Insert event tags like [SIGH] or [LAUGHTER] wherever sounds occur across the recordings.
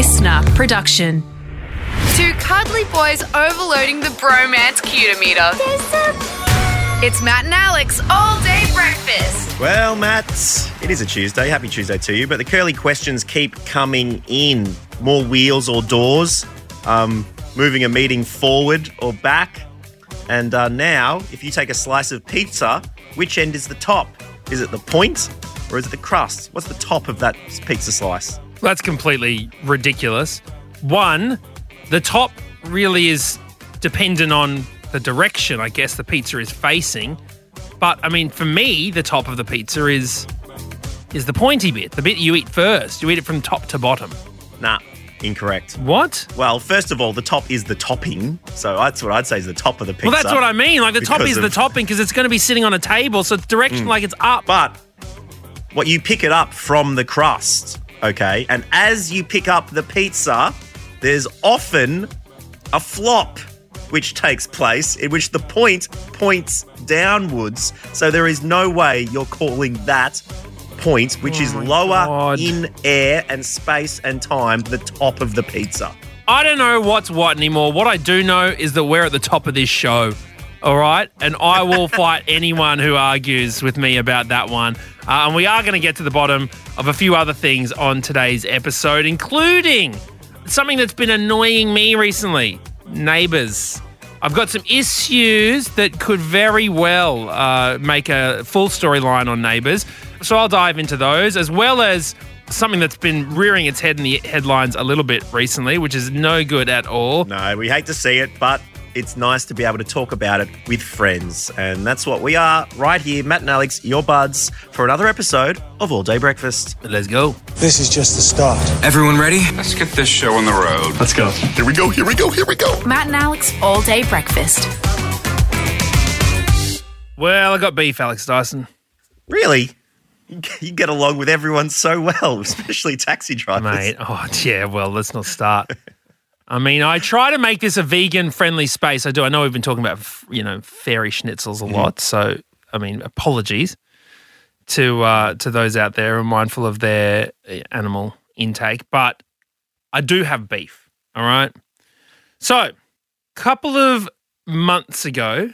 LiSTNR production. Two cuddly boys overloading the bromance cutometer. It's Matt and Alex all day breakfast. Well, Matt, it is a Tuesday. Happy Tuesday to you. But the curly questions keep coming in. More wheels or doors, um, moving a meeting forward or back. And uh, now, if you take a slice of pizza, which end is the top? Is it the point or is it the crust? What's the top of that pizza slice? That's completely ridiculous. One, the top really is dependent on the direction, I guess, the pizza is facing. But I mean, for me, the top of the pizza is is the pointy bit, the bit you eat first. You eat it from top to bottom. Nah, incorrect. What? Well, first of all, the top is the topping. So that's what I'd say is the top of the pizza. Well, that's what I mean. Like the top is the topping because it's going to be sitting on a table, so it's direction mm. like it's up. But what you pick it up from the crust, okay? And as you pick up the pizza, there's often a flop which takes place in which the point points downwards. So there is no way you're calling that point, which is Oh my lower God. in air and space and time, the top of the pizza. I don't know what's what anymore. What I do know is that we're at the top of this show. All right. And I will [LAUGHS] fight anyone who argues with me about that one. Uh, and we are going to get to the bottom of a few other things on today's episode, including something that's been annoying me recently neighbors. I've got some issues that could very well uh, make a full storyline on neighbors. So I'll dive into those, as well as something that's been rearing its head in the headlines a little bit recently, which is no good at all. No, we hate to see it, but it's nice to be able to talk about it with friends. And that's what we are right here, Matt and Alex, your buds, for another episode of All Day Breakfast. Let's go. This is just the start. Everyone ready? Let's get this show on the road. Let's go. Here we go, here we go, here we go. Matt and Alex all day breakfast. Well, I got beef, Alex Dyson. Really? You get along with everyone so well, [LAUGHS] especially taxi drivers. Mate, oh, yeah, well, let's not start. [LAUGHS] I mean, I try to make this a vegan friendly space. I do. I know we've been talking about, you know, fairy schnitzels a lot. So, I mean, apologies to uh, to those out there who are mindful of their uh, animal intake. But I do have beef. All right. So, a couple of months ago,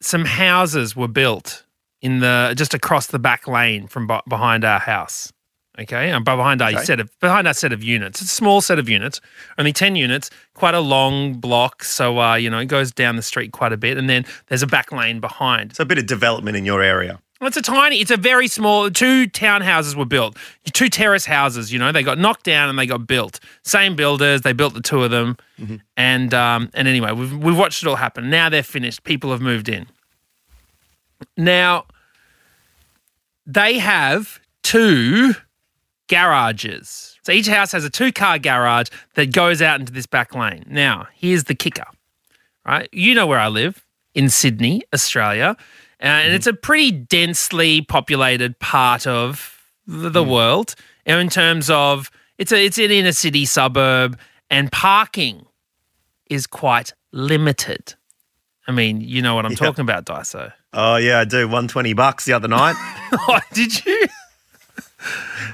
some houses were built in the just across the back lane from b- behind our house. Okay, and behind our Okay. set of behind our set of units, it's a small set of units, only ten units, quite a long block. So uh, you know it goes down the street quite a bit, and then there's a back lane behind. So a bit of development in your area. Well, It's a tiny, it's a very small. Two townhouses were built, two terrace houses. You know, they got knocked down and they got built. Same builders, they built the two of them, and um, and anyway, we've we've watched it all happen. Now they're finished. People have moved in. Now they have two garages. So each house has a two-car garage that goes out into this back lane. Now here's the kicker right? You know where I live in Sydney, Australia, uh, and it's a pretty densely populated part of the, the world in terms of it's a it's an inner city suburb, and parking is quite limited. I mean, you know what I'm Yeah. talking about, Dyso. Oh yeah, I do. One twenty bucks the other night. [LAUGHS] oh, did you?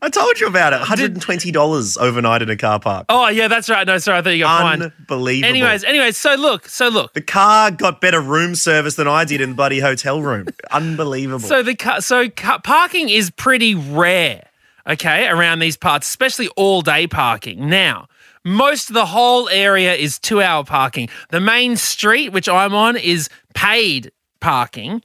I told you about it. One hundred and twenty dollars overnight in a car park. Oh, yeah, that's right. No, sorry, I thought you got fined. Unbelievable. Anyways, anyways, so look, so look. the car got better room service than I did in the bloody hotel room. [LAUGHS] Unbelievable. So the ca- so ca- parking is pretty rare, okay, around these parts, especially all day parking. Now, most of the whole area is two hour parking. The main street, which I'm on, is paid parking,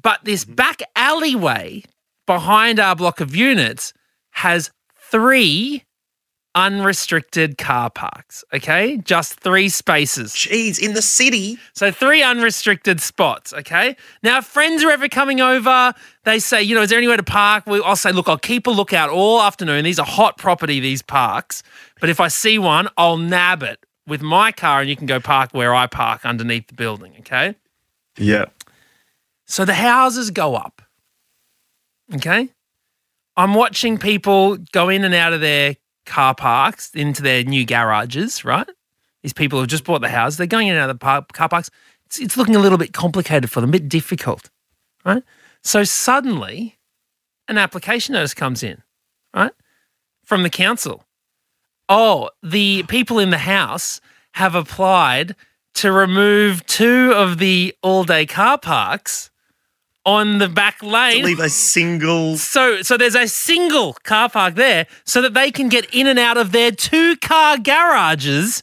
but this back alleyway behind our block of units has three unrestricted car parks. Okay, just three spaces. Jeez, in the city. So three unrestricted spots. Okay. Now, if friends are ever coming over, they say, you know, is there anywhere to park? We, I'll say, look, I'll keep a lookout all afternoon. These are hot property, these parks. But if I see one, I'll nab it with my car, and you can go park where I park underneath the building. Okay. Yeah. So the houses go up. Okay. I'm watching people go in and out of their car parks into their new garages, right? These people have just bought the house. They're going in and out of the par- car parks. It's, it's looking a little bit complicated for them, a bit difficult, right? So suddenly, an application notice comes in, right? from the council. Oh, the people in the house have applied to remove two of the all day car parks on the back lane. Leave a single. So, so there's a single car park there, so that they can get in and out of their two car garages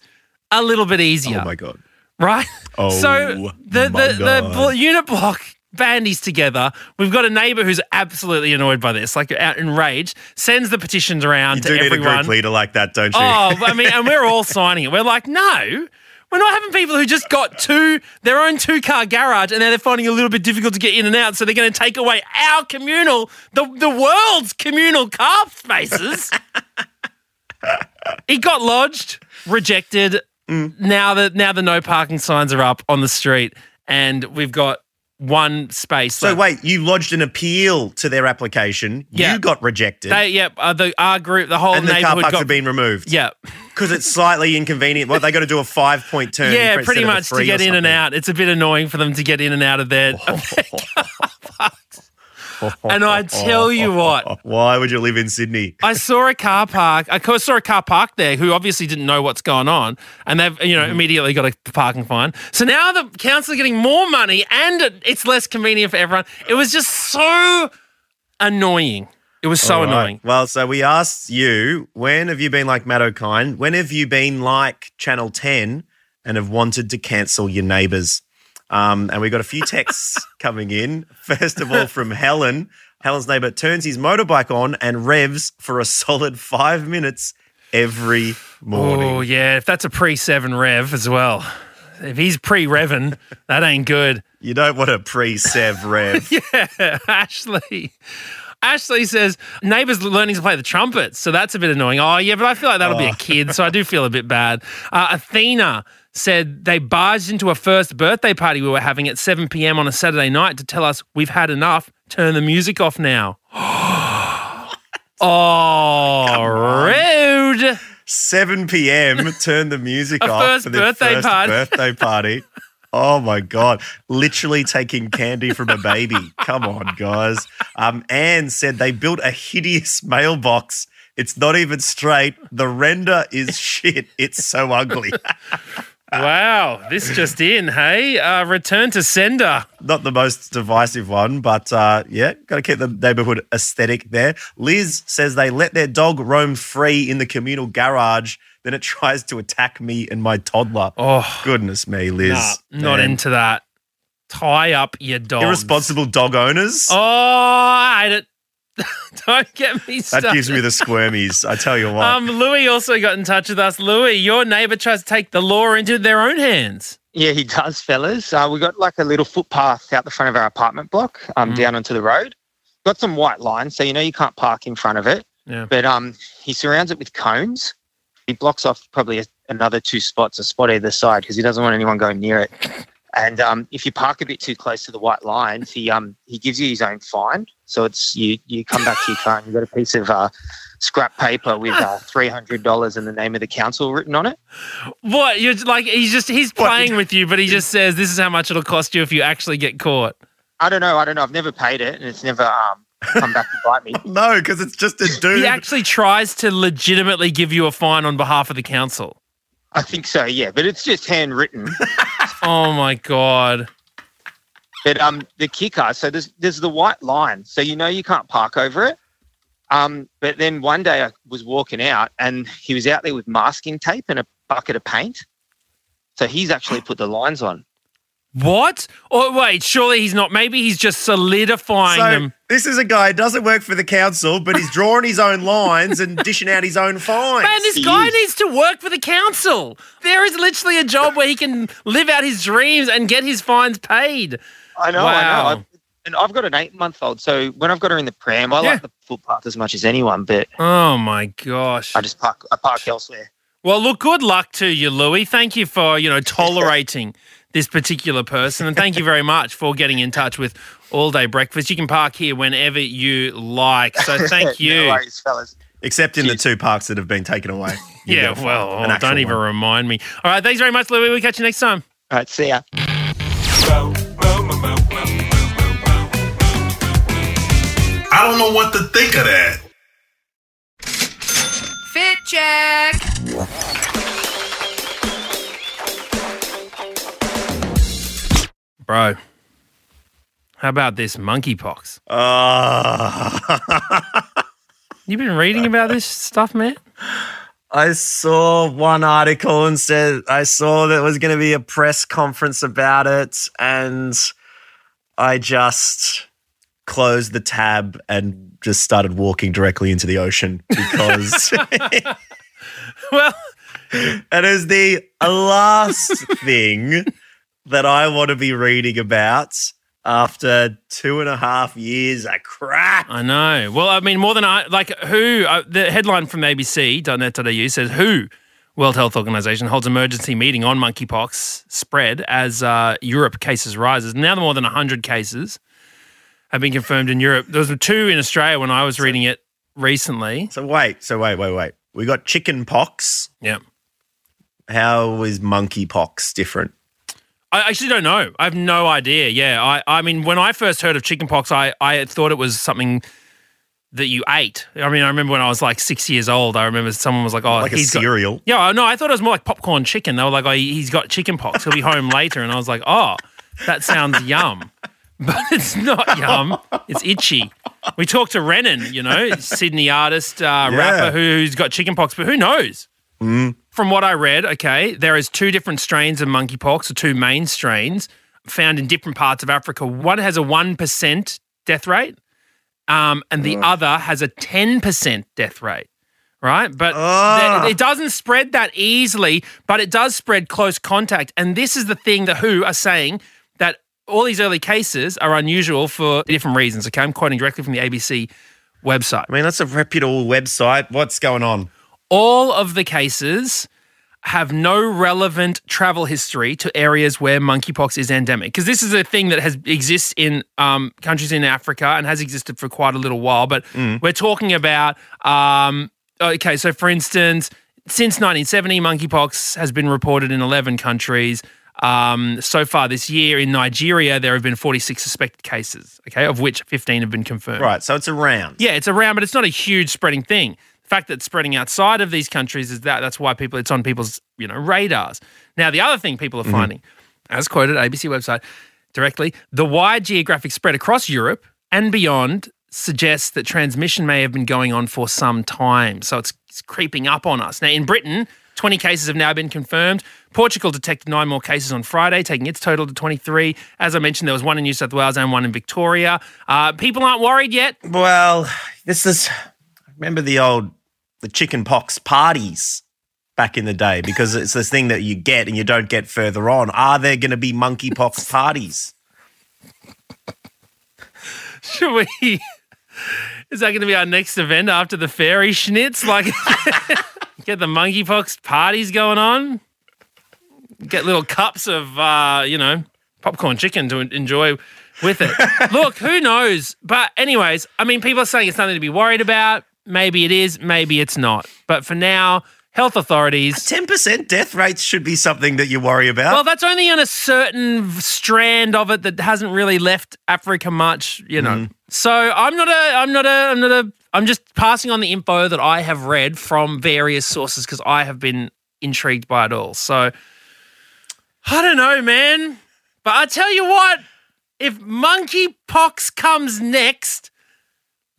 a little bit easier, Oh my god. right? Oh so the the, the unit block bandies together. We've got a neighbour who's absolutely annoyed by this, like out enraged, sends the petitions around You to do need a group leader like that, don't you? Oh, I mean, and we're all [LAUGHS] signing it. We're like, no. We're not having people who just got two their own two car garage and now they're finding it a little bit difficult to get in and out, so they're going to take away our communal, the the world's communal car spaces. [LAUGHS] it got lodged, rejected. Mm. Now that now the no parking signs are up on the street, and we've got one space. so left. wait, you lodged an appeal to their application. Yeah. You got rejected. They, yeah, uh, the our group, the whole and the car parks got have been removed. yeah. Because it's slightly inconvenient. Well, they got to do a five point turn. Yeah, pretty much to get in and out. It's a bit annoying for them to get in and out of their. of their car parks. And I tell you what, [LAUGHS] Why would you live in Sydney? I saw a car park. I saw a car park there who obviously didn't know what's going on, and they've you know Mm-hmm. immediately got a parking fine. So now the council are getting more money, and it's less convenient for everyone. It was just so annoying. It was so right. annoying. Well, so we asked you, when have you been like Matt O'Kine? When have you been like Channel 10 and have wanted to cancel your neighbours? Um, and we got a few texts [LAUGHS] coming in. First of all, from Helen. Helen's neighbour turns his motorbike on and revs for a solid five minutes every morning. Oh yeah, if that's a pre seven rev as well. If he's pre revving, that ain't good. You don't want a pre-sev rev. [LAUGHS] Yeah, Ashley. Ashley says neighbours learning to play the trumpet, so that's a bit annoying. Oh yeah, but I feel like that'll be a kid, so I do feel a bit bad. Uh, Athena said they barged into a first birthday party we were having at 7 p.m. on a Saturday night to tell us we've had enough. Turn the music off now. [GASPS] [GASPS] oh, rude. 7 p.m. Turn the music [LAUGHS] off first for their birthday first party. birthday party. Oh my god! Literally taking candy from a baby. Come on, guys. Um, Anne said they built a hideous mailbox. It's not even straight. The render is shit. It's so ugly. [LAUGHS] Wow, this just in. Hey, uh, return to sender. not the most divisive one, but uh, yeah, got to keep the neighborhood aesthetic there. Liz says they let their dog roam free in the communal garage. Then it [LAUGHS] tries to attack me and my toddler. Oh, Goodness me, Liz. nah, not into that. Tie up your dog. Irresponsible dog owners. Oh, I hate it. [LAUGHS] Don't get me started. that gives me the squirmies. I tell you what. Um, Louis also got in touch with us. Louis, your neighbour tries to take the law into their own hands. Yeah, he does, fellas. Uh, we got like a little footpath out the front of our apartment block, um, Mm. down onto the road. Got some white lines, so you know you can't park in front of it. Yeah. But um, he surrounds it with cones. He blocks off probably a, another two spots, a spot either side, because he doesn't want anyone going near it. And um, if you park a bit too close to the white lines, he um he gives you his own fine. So it's you you come back to your car and you've got a piece of uh, scrap paper with uh, three hundred dollars and the name of the council written on it. What? You're like he's just he's What? playing with you, but he just says this is how much it'll cost you if you actually get caught. I don't know. I don't know. I've never paid it, and it's never um come back to bite me. [LAUGHS] no, because it's just a dude. He actually tries to legitimately give you a fine on behalf of the council. I think so, yeah. But it's just handwritten. [LAUGHS] Oh my god. But um, the kicker. So there's there's the white line, so you know you can't park over it. Um, but then one day I was walking out, and he was out there with masking tape and a bucket of paint. So he's actually put the lines on. What? Oh wait, surely he's not. Maybe he's just solidifying so them. this is a guy who doesn't work for the council, but he's drawing his own lines and dishing out his own fines. Man, this He guy is. needs to work for the council. There is literally a job where he can live out his dreams and get his fines paid. I know, Wow. I know. I, and I've got an eight-month-old, so when I've got her in the pram, I Yeah. like the footpath as much as anyone. But Oh my gosh. I just park. I park elsewhere. Well, look, good luck to you, Louis. Thank you for, you know, [LAUGHS] tolerating this particular person. And thank you very much for getting in touch with All Day Breakfast. You can park here whenever you like. So [LAUGHS] thank you. no worries, fellas. Except in the two parks that have been taken away. [LAUGHS] Yeah, well, fine, oh, don't even one. remind me. All right, thanks very much, Louis. We'll catch you next time. All right, see ya. I don't know what to think of that. Fit check. Bro, how about this monkeypox? Ah. [LAUGHS] You've been reading about this stuff, man? I saw one article and said I saw there was going to be a press conference about it, and I just closed the tab and just started walking directly into the ocean because [LAUGHS] [LAUGHS] Well, it is the last thing that I want to be reading about after two and a half years of crap. I know. Well, I mean, more than I like who uh, the headline from ABC.net.au says who World Health Organization holds emergency meeting on monkeypox spread as uh, Europe cases rises. Now, more than 100 cases have been confirmed in Europe. There was two in Australia when I was reading it recently. So wait, so wait, wait, wait. We got chicken pox. Yeah. How is monkey pox different? I actually don't know. I have no idea. Yeah, I, I mean, when I first heard of chickenpox, I, I thought it was something that you ate. I mean, I remember when I was like six years old. I remember someone was like, "Oh, Like a he's got-" cereal? Yeah, no, I thought it was more like popcorn chicken. They were like, "Oh, he's got chickenpox. He'll be home later," and I was like, "Oh, that sounds yum," but it's not yum. It's itchy. We talked to Renan, you know, Sydney artist, uh, rapper who's got chickenpox, but who knows? From what I read, okay, there is two different strains of monkeypox, or two main strains found in different parts of Africa. One has a one percent death rate, um, and the other has a ten percent death rate. Right, but th- it doesn't spread that easily, but it does spread close contact. And this is the thing that WHO are saying all these early cases are unusual for different reasons. Okay, I'm quoting directly from the ABC website I mean, that's a reputable website. What's going on? all of the cases have no relevant travel history to areas where monkeypox is endemic. Because this is a thing that has exists in um, countries in Africa and has existed for quite a little while. But we're talking about um, okay. So, for instance, since 1970, monkeypox has been reported in 11 countries. Um, so far this year in Nigeria, there have been 46 suspected cases, okay, of which 15 have been confirmed. Right, so it's around. Yeah, it's around, but it's not a huge spreading thing. The fact that it's spreading outside of these countries is that that's why people it's on people's you know radars. Now, the other thing people are finding, as quoted ABC website directly, the wide geographic spread across Europe and beyond suggests that transmission may have been going on for some time. So it's, it's creeping up on us. Now, in Britain, 20 cases have now been confirmed. Portugal detected nine more cases on Friday, taking its total to 23. As I mentioned, there was one in New South Wales and one in Victoria. Uh, people aren't worried yet. Well, this is remember the old the chicken pox parties back in the day because it's this thing that you get and you don't get further on. Are there going to be monkey pox parties? Should we? [LAUGHS] Is that going to be our next event after the fairy schnitz? Like, [LAUGHS] get the monkeypox parties going on. Get little cups of, uh, you know, popcorn chicken to enjoy with it. [LAUGHS] Look, who knows? But anyways, I mean, people are saying it's something to be worried about. Maybe it is. Maybe it's not. But for now, health authorities. Ten percent death rates should be something that you worry about. Well, that's only on a certain strand of it that hasn't really left Africa much, you know. Mm. So I'm not a, I'm not a, I'm not a, I'm just passing on the info that I have read from various sources because I have been intrigued by it all. So I don't know, man. But I tell you what, if monkeypox comes next,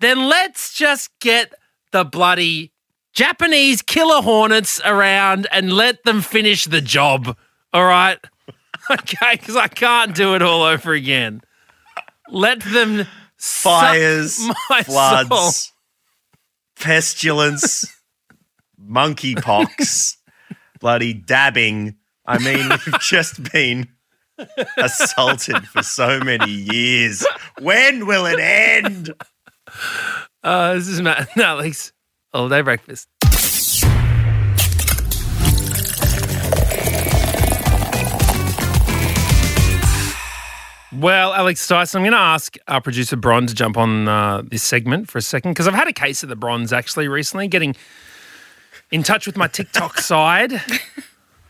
then let's just get the bloody Japanese killer hornets around and let them finish the job. All right. [LAUGHS] Okay, because I can't do it all over again. Let them Fires, [LAUGHS] my floods, soul. pestilence, [LAUGHS] monkeypox, bloody dabbing. I mean, we've just been assaulted for so many years. When will it end? Uh, this is Matt and Alex all day breakfast. Well, Alex Dyson, I'm going to ask our producer Bron to jump on uh, this segment for a second because I've had a case of the bronze actually recently, getting in touch with my TikTok [LAUGHS] side.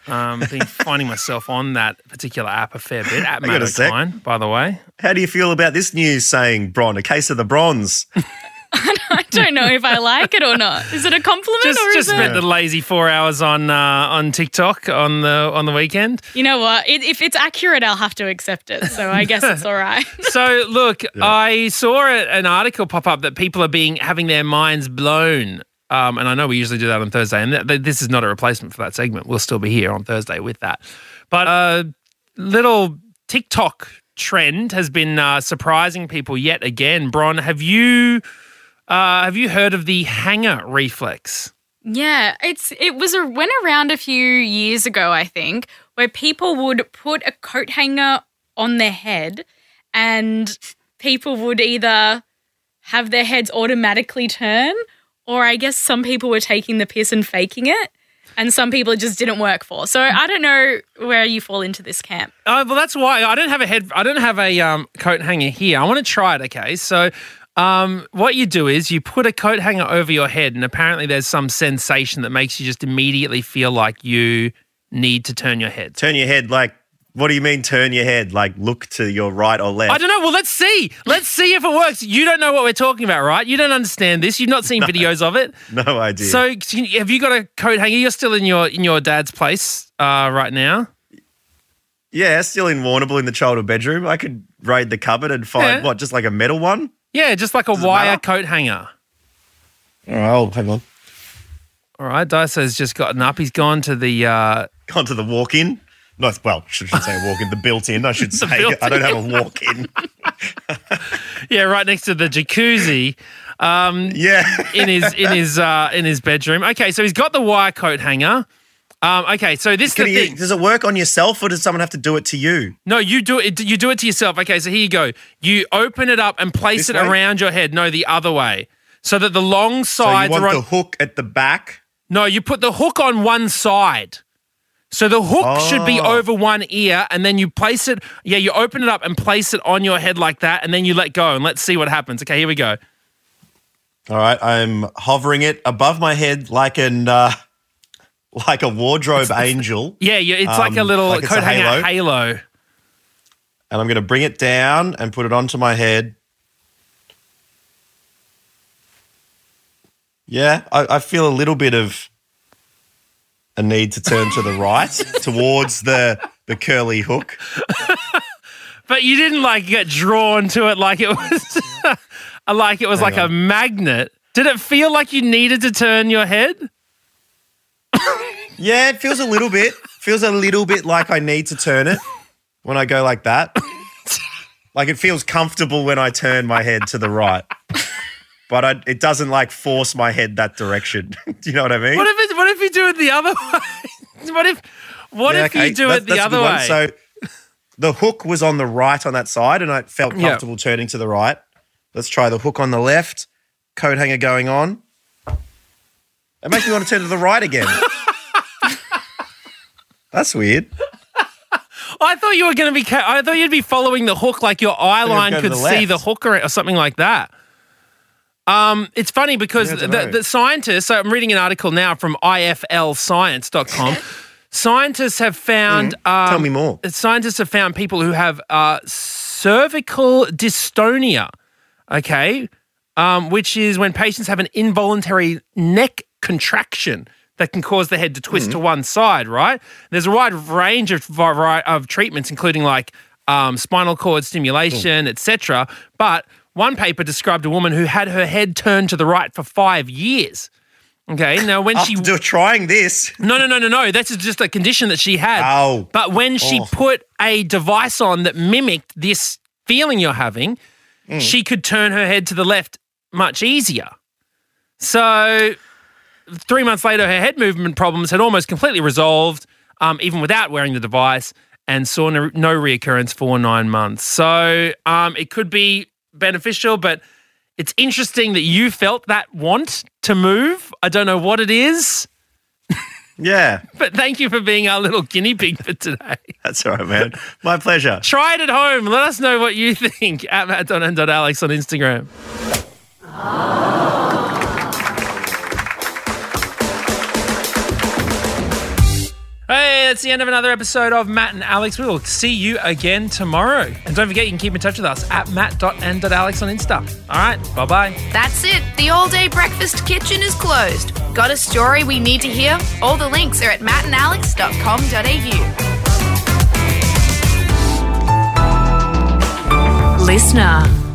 Um, been finding myself on that particular app a fair bit at Matt. O'Kine, by the way. How do you feel about this news saying, Bron, a case of the bronze? [LAUGHS] [LAUGHS] I don't know if I like it or not. Is it a compliment Just or just is spent it? the lazy four hours on uh, on TikTok on the on the weekend. You know what? It, if it's accurate, I'll have to accept it. So I guess it's all right. [LAUGHS] So look, I saw an article pop up that people are being having their minds blown. Um, and I know we usually do that on Thursday, and th- th- this is not a replacement for that segment. We'll still be here on Thursday with that. But a little TikTok trend has been uh, surprising people yet again. Bron, have you uh, have you heard of the hanger reflex? Yeah, it's it was a went around a few years ago, I think, where people would put a coat hanger on their head, and people would either have their heads automatically turn, or I guess some people were taking the piss and faking it, and some people it just didn't work for. So I don't know where you fall into this camp. Oh, well, that's why I don't have a head. I don't have a um, coat hanger here. I want to try it. Okay, so um, what you do is you put a coat hanger over your head, and apparently there's some sensation that makes you just immediately feel like you need to turn your head. Turn your head like. What do you mean? Turn your head like look to your right or left? I don't know. Well, let's see. Let's see if it works. You don't know what we're talking about, right? You don't understand this. You've not seen [LAUGHS] videos of it. No idea. So, have you got a coat hanger? You're still in your in your dad's place uh, right now. yeah, still in Warrnambool in the childhood bedroom. I could raid the cupboard and find Yeah. what, just like a metal one. Yeah, just like a wire coat hanger. All right, oh, hang on. All right, Dyso's just gotten up. He's gone to the uh, Gone to the walk-in. No, well, should should say a walk-in. The built-in. I should [LAUGHS] say. I don't have a walk-in. [LAUGHS] yeah, right next to the jacuzzi Um, yeah. in his in his uh, in his bedroom. Okay, so he's got the wire coat hanger. Um, okay, so this is the you, thing. does it work on yourself, or does someone have to do it to you? No, you do it. You do it to yourself. Okay, so here you go. You open it up and place This it way? around your head. No, the other way, so that the long So sides you want are on. the hook at the back. no, you put the hook on one side. So the hook should be Oh. over one ear, and then you place it. Yeah, you open it up and place it on your head like that, and then you let go, and let's see what happens. Okay, here we go. All right, I'm hovering it above my head like an uh, like a wardrobe angel, Yeah, it's like a Um, little like coat hanger halo? halo. and I'm going to bring it down and put it onto my head. Yeah, I, I feel a little bit of a need to turn to the [LAUGHS] right towards the the curly hook. [LAUGHS] But you didn't like get drawn to it like it was [LAUGHS] like it was like a magnet. Did it feel like you needed to turn your head? Yeah, it feels a little bit. Feels a little bit like I need to turn it when I go like that. Like it feels comfortable when I turn my head to the right. But I, it doesn't like force my head that direction. [LAUGHS] do you know what I mean? What if it, what if you do it the other way? [LAUGHS] What if what Yeah, if okay, you do that- it the other way? So the hook was on the right on that side, and I felt comfortable turning to the right. Let's try the hook on the left. Coat hanger going on. It makes me want to turn to the right again. [LAUGHS] That's weird. I thought you were going to be. ca- I thought you'd be following the hook, like your eye line could the see the hook or, or something like that. Um, it's funny because Yeah, the, the scientists. So I'm reading an article now from IFLScience.com. [LAUGHS] scientists have found. Um, Mm-hmm. Tell me more. Scientists have found people who have uh, cervical dystonia. Okay, um, which is when patients have an involuntary neck contraction that can cause the head to twist to one side, right? There's a wide range of, of treatments, including like um, spinal cord stimulation, etc. But one paper described a woman who had her head turned to the right for five years. Okay, [LAUGHS] now when she After trying this, no, no, no, no, no. That's just a condition that she had. Oh. But when she Oh. put a device on that mimicked this feeling you're having, Hmm. she could turn her head to the left much easier. So, three months later, her head movement problems had almost completely resolved, um, even without wearing the device, and saw no, no reoccurrence for nine months. So, um, it could be beneficial, but it's interesting that you felt that want to move. I don't know what it is. [LAUGHS] yeah, But thank you for being our little guinea pig for today. [LAUGHS] that's all right, man. My pleasure. Try it at home. Let us know what you [LAUGHS] think at matt.n.alex on Instagram. Hey, that's the end of another episode of Matt and Alex. We will see you again tomorrow. And don't forget, you can keep in touch with us at matt.and.alex on Insta. All right, bye bye. That's it. The all day breakfast kitchen is closed. Got a story we need to hear? All the links are at mattandalex.com.au. Listener.